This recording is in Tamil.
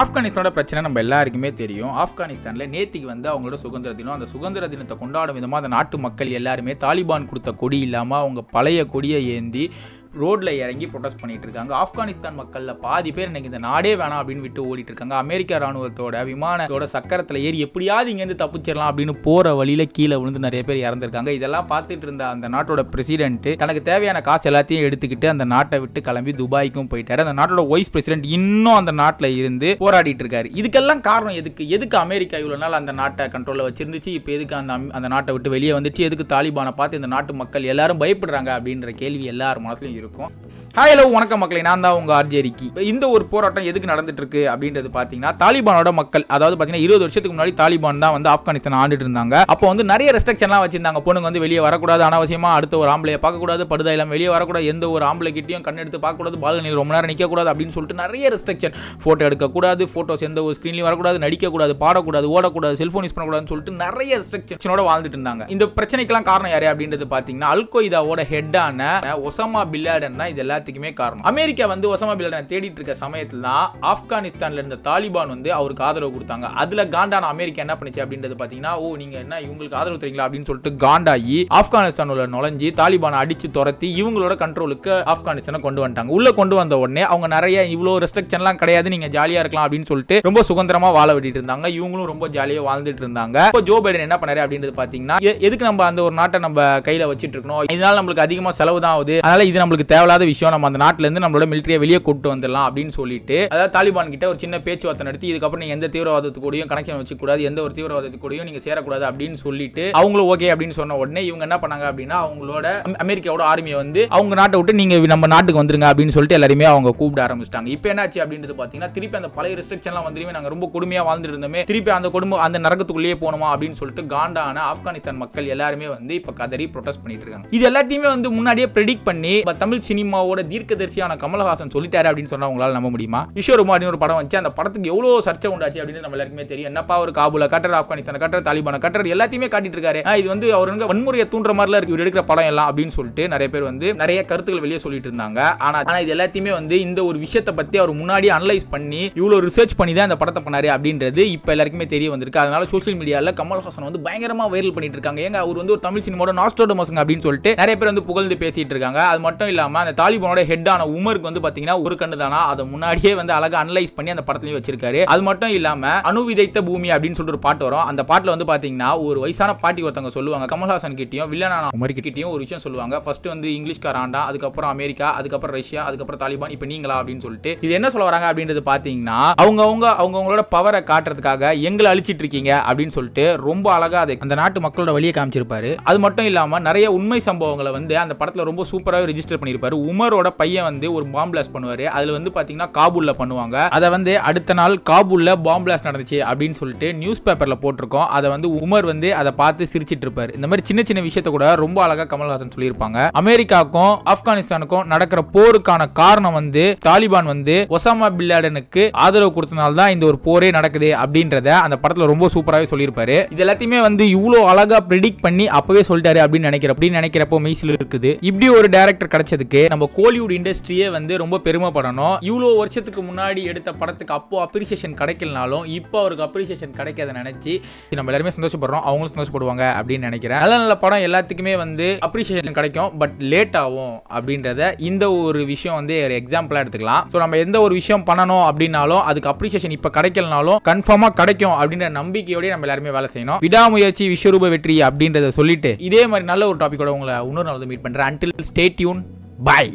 ஆப்கானிஸ்தானோட பிரச்சனை நம்ம எல்லாருக்குமே தெரியும். ஆப்கானிஸ்தானில் நேத்திக்கு வந்து அவங்களோட சுதந்திர தினம் அந்த சுதந்திர தினத்தை கொண்டாடும் விதமாக அந்த நாட்டு மக்கள் எல்லாருமே தாலிபான் கொடுத்த கொடி இல்லாமல் அவங்க பழைய கொடியை ஏந்தி ரோட்டில் இறங்கி ப்ரொடெஸ்ட் பண்ணிகிட்டு இருக்காங்க. ஆப்கானிஸ்தான் மக்களில் பாதி பேர் இன்னைக்கு இந்த நாடே வேணாம் அப்படின்னு விட்டு ஓடிட்டு இருக்காங்க. அமெரிக்கா ராணுவத்தோட விமானத்தோட சக்கரத்தில் ஏறி எப்படியாவது இங்கேருந்து தப்பிச்சிடலாம் அப்படின்னு போகிற வழியில் கீழே விழுந்து நிறைய பேர் இறந்துருக்காங்க. இதெல்லாம் பார்த்துட்டு இருந்த அந்த நாட்டோட பிரசிடென்ட் தனக்கு தேவையான காசு எல்லாத்தையும் எடுத்துக்கிட்டு அந்த நாட்டை விட்டு கிளம்பி துபாய்க்கும் போயிட்டாரு. அந்த நாட்டோட வைஸ் பிரசிடென்ட் இன்னும் அந்த நாட்டில் இருந்து போராடிட்டு இருக்காரு. இதுக்கெல்லாம் காரணம் எதுக்கு? எதுக்கு அமெரிக்கா இவ்வளோ நாள் அந்த நாட்டை கண்ட்ரோலில் வச்சிருந்துச்சு? இப்போ எதுக்கு அந்த அந்த நாட்டை விட்டு வெளியே வந்துச்சு? எதுக்கு தாலிபானை பார்த்து இந்த நாட்டு மக்கள் எல்லாரும் பயப்படுறாங்க? அப்படின்ற கேள்வி எல்லார் மனசுலையும் le coin. ஹாய் ஹலோ வணக்கம் மக்களை. நான் தான் உங்க ஆர்ஜேரிக்கு இந்த ஒரு போராட்டம் எதுக்கு நடந்துட்டு இருக்கு அப்படின்றது பார்த்தீங்கன்னா தாலிபானோட மக்கள் அதாவது பார்த்தீங்கன்னா இருபது வருஷத்துக்கு முன்னாடி தாலிபான் தான் வந்து ஆப்கானிஸ்தான் ஆண்டுட்டு இருந்தாங்க. அப்போ வந்து நிறைய ரெஸ்ட்ரிக்ஷன்லாம் வச்சிருந்தாங்க. பொண்ணுங்க வந்து வெளியே வரக்கூடாது அனாவசியமா அடுத்த ஒரு ஆம்பளையை பார்க்கக்கூடாது படுதா இல்லாமல் வெளியே வரக்கூடாது எந்த ஒரு ஆம்பளை கிட்டையும் கண் எடுத்து பார்க்கக்கூடாது பால்கனி ரொம்ப நேரம் நிற்கக்கூடாது அப்படின்னு சொல்லிட்டு நிறைய ரெஸ்ட்ரிக்ஷன் ஃபோட்டோ எடுக்கக்கூடாது ஃபோட்டோஸ் எந்த ஒரு ஸ்க்ரீன்லையும் வரக்கூடாது நடிக்கக்கூடாது பாடக்கூடாது ஓடக்கூடாது செல்ஃபோன் யூஸ் பண்ணக்கூடாதுன்னு சொல்லிட்டு நிறைய ரெஸ்ட்ரிக்ஷனோட வாழ்ந்துட்டு இருந்தாங்க. இந்த பிரச்சனைக்கெல்லாம் காரணம் யாரு அப்படின்றது பார்த்தீங்கன்னா அல்கொய்தாவோட ஹெட்டான ஒசாமா பில்லாடன் தான் இதெல்லாம் எல்லாத்துக்குமே காரணம். அமெரிக்கா வந்து ஒசமா பில்லனை தேடிட்டு இருக்க சமயத்தில் தான் ஆப்கானிஸ்தான்ல இருந்த தாலிபான் வந்து அவருக்கு ஆதரவு கொடுத்தாங்க. அதுல காண்டான அமெரிக்கா என்ன பண்ணுச்சு அப்படின்றது பார்த்தீங்கன்னா ஓ நீங்க என்ன இவங்களுக்கு ஆதரவு தரீங்களா? அப்படின்னு சொல்லிட்டு காண்டாகி ஆப்கானிஸ்தானுள்ள நுழைஞ்சு தாலிபானை அடிச்சு துரத்தி இவங்களோட கண்ட்ரோலுக்கு ஆப்கானிஸ்தானை கொண்டு வந்துட்டாங்க. உள்ள கொண்டு வந்த உடனே அவங்க நிறைய இவ்வளோ ரெஸ்ட்ரிக்ஷன்லாம் கிடையாது நீங்க ஜாலியா இருக்கலாம் அப்படின்னு சொல்லிட்டு ரொம்ப சுதந்திரமா வாழ விட்டுட்டு இருந்தாங்க. இவங்களும் ரொம்ப ஜாலியா வாழ்ந்துட்டு இருந்தாங்க. இப்போ ஜோ பைடன் என்ன பண்ணாரு அப்படின்றது பாத்தீங்கன்னா எதுக்கு நம்ம அந்த ஒரு நாட்டை நம்ம கையில வச்சிட்டு இருக்கணும்? இதனால நம்மளுக்கு அதிகமா செலவு தான் ஆகுது. அதனால இது நம்மளுக்கு தேவையில்லாத விஷயம். நம்ம அந்த நாட்டிலேருந்து நம்மளோட மிலிட்டரியை வெளியே கூட்டு வந்துடலாம் அப்படின்னு சொல்லிட்டு அதாவது தாலிபான் கிட்ட ஒரு சின்ன பேச்சுவார்த்தை நடத்தி இதுக்கப்புறம் நீங்கள் எந்த தீவிரவாதத்து கூடயும் கனெக்ஷன் வச்சுக்கூடாது எந்த ஒரு தீவிரவாதத்து கூடயும் நீங்க சேரக்கூடாது அப்படின்னு சொல்லிட்டு அவங்களும் ஓகே அப்படின்னு சொன்ன உடனே இவங்க என்ன பண்ணாங்க அப்படின்னா அவங்களோட அமெரிக்காவோட ஆர்மியை வந்து அவங்க நாட்டை விட்டு நீங்க நம்ம நாட்டுக்கு வந்துருங்க அப்படின்னு சொல்லிட்டு எல்லாருமே அவங்க கூப்பிட ஆரம்பிச்சிட்டாங்க. இப்போ என்னாச்சு அப்படின்றது பாத்தீங்கன்னா திருப்பி அந்த பழைய ரெஸ்ட்ரிக்ஷன்லாம் வந்துருமே நாங்க ரொம்ப கொடுமையா வாழ்ந்துட்டு இருந்தோமே திருப்பி அந்த குடும்பம் அந்த நரகத்துக்குள்ளேயே போகணுமா அப்படின்னு சொல்லிட்டு காண்டான ஆப்கானிஸ்தான் மக்கள் எல்லாருமே வந்து இப்போ கதறி ப்ரொடெஸ்ட் பண்ணிட்டு இருக்காங்க. இது எல்லாத்தையுமே வந்து முன்னாடியே ப்ரெடிக்ட் பண்ணி தமிழ் சினிமாவோட தீர்க்கதரிசியான கமலஹாசன் சொல்லிட்டாரு அப்படின்னு சொன்னா உங்களால் நம்ப முடியுமா? விஸ்வகுமாரின் ஒரு படம் வச்சு அந்த படத்துக்கு எவ்வளவு சர்ச்சை உண்டாச்சு அப்படின்னு நம்ம எல்லாருக்குமே தெரியும். என்னப்பா ஒரு காபூல கட்டர் ஆப்கானிஸ்தான் கட்டர் தாலிபான கட்டர் எல்லாத்தையுமே காட்டிட்டு இருக்காரு. இது வந்து அவருங்க வந்து வன்முறையை தூண்டுற மாதிரிலாம் இருக்கு. இவர் எடுக்கிற படம் எல்லாம் அப்படின்னு சொல்லிட்டு நிறைய பேர் வந்து நிறைய கருத்துக்கள் வெளியே சொல்லிட்டு இருந்தாங்க. ஆனா ஆனா இது எல்லாத்தையுமே வந்து இந்த ஒரு விஷயத்தை பத்தி அவர் முன்னாடி அனலைஸ் பண்ணி இவ்வளவு ரிசர்ச் பண்ணி தான் இந்த படத்தை பண்ணாரு அப்படின்றது இப்ப எல்லாருக்குமே தெரிய வந்திருக்கு. அதனால சோஷியல் மீடியால கமல்ஹாசன் வந்து பயங்கரமா வைரல் பண்ணிட்டு இருக்காங்க. ஏங்க அவர் வந்து ஒரு தமிழ் சினிமாவோட நாஸ்டோடமஸ்ங்க அப்படின்னு சொல்லிட்டு நிறைய பேர் வந்து புகழ்ந்து பேசிட்டு இருக்காங்க. அது மட்டும் இல்லாம அந்த தாலிபானோட ஹெட்டான உமருக்கு வந்து பார்த்தீங்கன்னா ஒரு கண்ணு தானா? அதை முன்னாடியே வந்து அழகா அனலைஸ் பண்ணி அந்த படத்துலயும் வச்சிருக்காரு. அது மட்டும் இல்லாமல் அணு விதைத்த பூமி அப்படின்னு சொல்லிட்டு ஒரு பாட்டு வரும். அந்த பாட்டில் வந்து பார்த்தீங்கன்னா ஒரு வயசான பாட்டி ஒருத்தவங்க சொல்லுவாங்க கமல்ஹாசன் கிட்டையும் வில்லனான உமர் கிட்டையும் ஒரு விஷயம் சொல்லுவாங்க. ஃபர்ஸ்ட் வந்து இங்கிலீஷ்கார ஆண்டா அதுக்கப்புறம் அமெரிக்கா அதுக்கப்புறம் ரஷ்யா அதுக்கப்புறம் தாலிபான் இப்போ நீங்களா அப்படின்னு சொல்லிட்டு இது என்ன சொல்ல வராங்க அப்படின்றது பார்த்தீங்கன்னா அவங்க அவங்க அவங்கவுங்களோட பவரை காட்டுறதுக்காக எங்களை அழிச்சிட்டு இருக்கீங்க அப்படின்னு சொல்லிட்டு ரொம்ப அழகாக அதை அந்த நாட்டு மக்களோட வழியை காமிச்சிருப்பாரு. அது மட்டும் இல்லாமல் நிறைய உண்மை சம்பவங்களை வந்து அந்த படத்தில் ரொம்ப சூப்பராகவே ரிஜிஸ்டர் பண்ணியிருப்பாரு உமரோட பையன் வந்து ஒரு பாம் பிளாஸ்ட் பண்ணுவாரு. அதுல வந்து பாத்தீங்கன்னா காபூல்ல பண்ணுவாங்க. அதை வந்து அடுத்த நாள் காபூல்ல பாம் பிளாஸ்ட் நடந்துச்சு அப்படின்னு சொல்லிட்டு நியூஸ் பேப்பர்ல போட்டிருக்கோம். அதை வந்து உமர் வந்து அதை பார்த்து சிரிச்சிட்டு இருப்பாரு. இந்த மாதிரி சின்ன சின்ன விஷயத்த கூட ரொம்ப அழகா கமல்ஹாசன் சொல்லியிருப்பாங்க. அமெரிக்காவுக்கும் ஆப்கானிஸ்தானுக்கும் நடக்கிற போருக்கான காரணம் வந்து தாலிபான் வந்து ஒசாமா பில்லாடனுக்கு ஆதரவு கொடுத்தனால தான் இந்த ஒரு போரே நடக்குது அப்படின்றத அந்த படத்துல ரொம்ப சூப்பராகவே சொல்லியிருப்பாரு. இது எல்லாத்தையுமே வந்து இவ்வளோ அழகா ப்ரிடிக்ட் பண்ணி அப்பவே சொல்லிட்டாரு அப்படின்னு நினைக்கிற அப்படின்னு நினைக்கிறப்போ மெய்சில் இருக்குது இப்படி ஒரு டேரக்டர் கிடைச்சதுக்கு நம்ம கோலிவுட் இண்டஸ்ட்ரியே வந்து ரொம்ப பெருமைப்படணும். இவ்வளோ வருஷத்துக்கு முன்னாடி எடுத்த படத்துக்கு அப்போ அப்ரிசியேஷன் கிடைக்கலனாலும் இப்போ அவருக்கு அப்ரிசியேஷன் கிடைக்காத நினச்சி நம்ம எல்லாருமே சந்தோஷப்படுறோம் அவங்களும் சந்தோஷப்படுவாங்க அப்படின்னு நினைக்கிறேன். நல்ல நல்ல படம் எல்லாத்துக்குமே வந்து அப்ரிசியேஷன் கிடைக்கும் பட் லேட் ஆகும் அப்படின்றத இந்த ஒரு விஷயம் வந்து ஒரு எக்ஸாம்பிளாக எடுத்துக்கலாம். ஸோ நம்ம எந்த ஒரு விஷயம் பண்ணணும் அப்படின்னாலும் அதுக்கு அப்ரிசியேஷன் இப்போ கிடைக்கலனாலும் கன்ஃபார்மாக கிடைக்கும் அப்படின்ற நம்பிக்கையோடய நம்ம எல்லாருமே வேலை செய்யணும். விடாமுயற்சி விஸ்வரூப வெற்றி அப்படின்றத சொல்லிட்டு இதே மாதிரி நல்ல ஒரு டாபிக்கோட உங்களை இன்னொரு நாள் மீட் பண்ணுறேன் அன்டில் ஸ்டேட் யூன் பாய்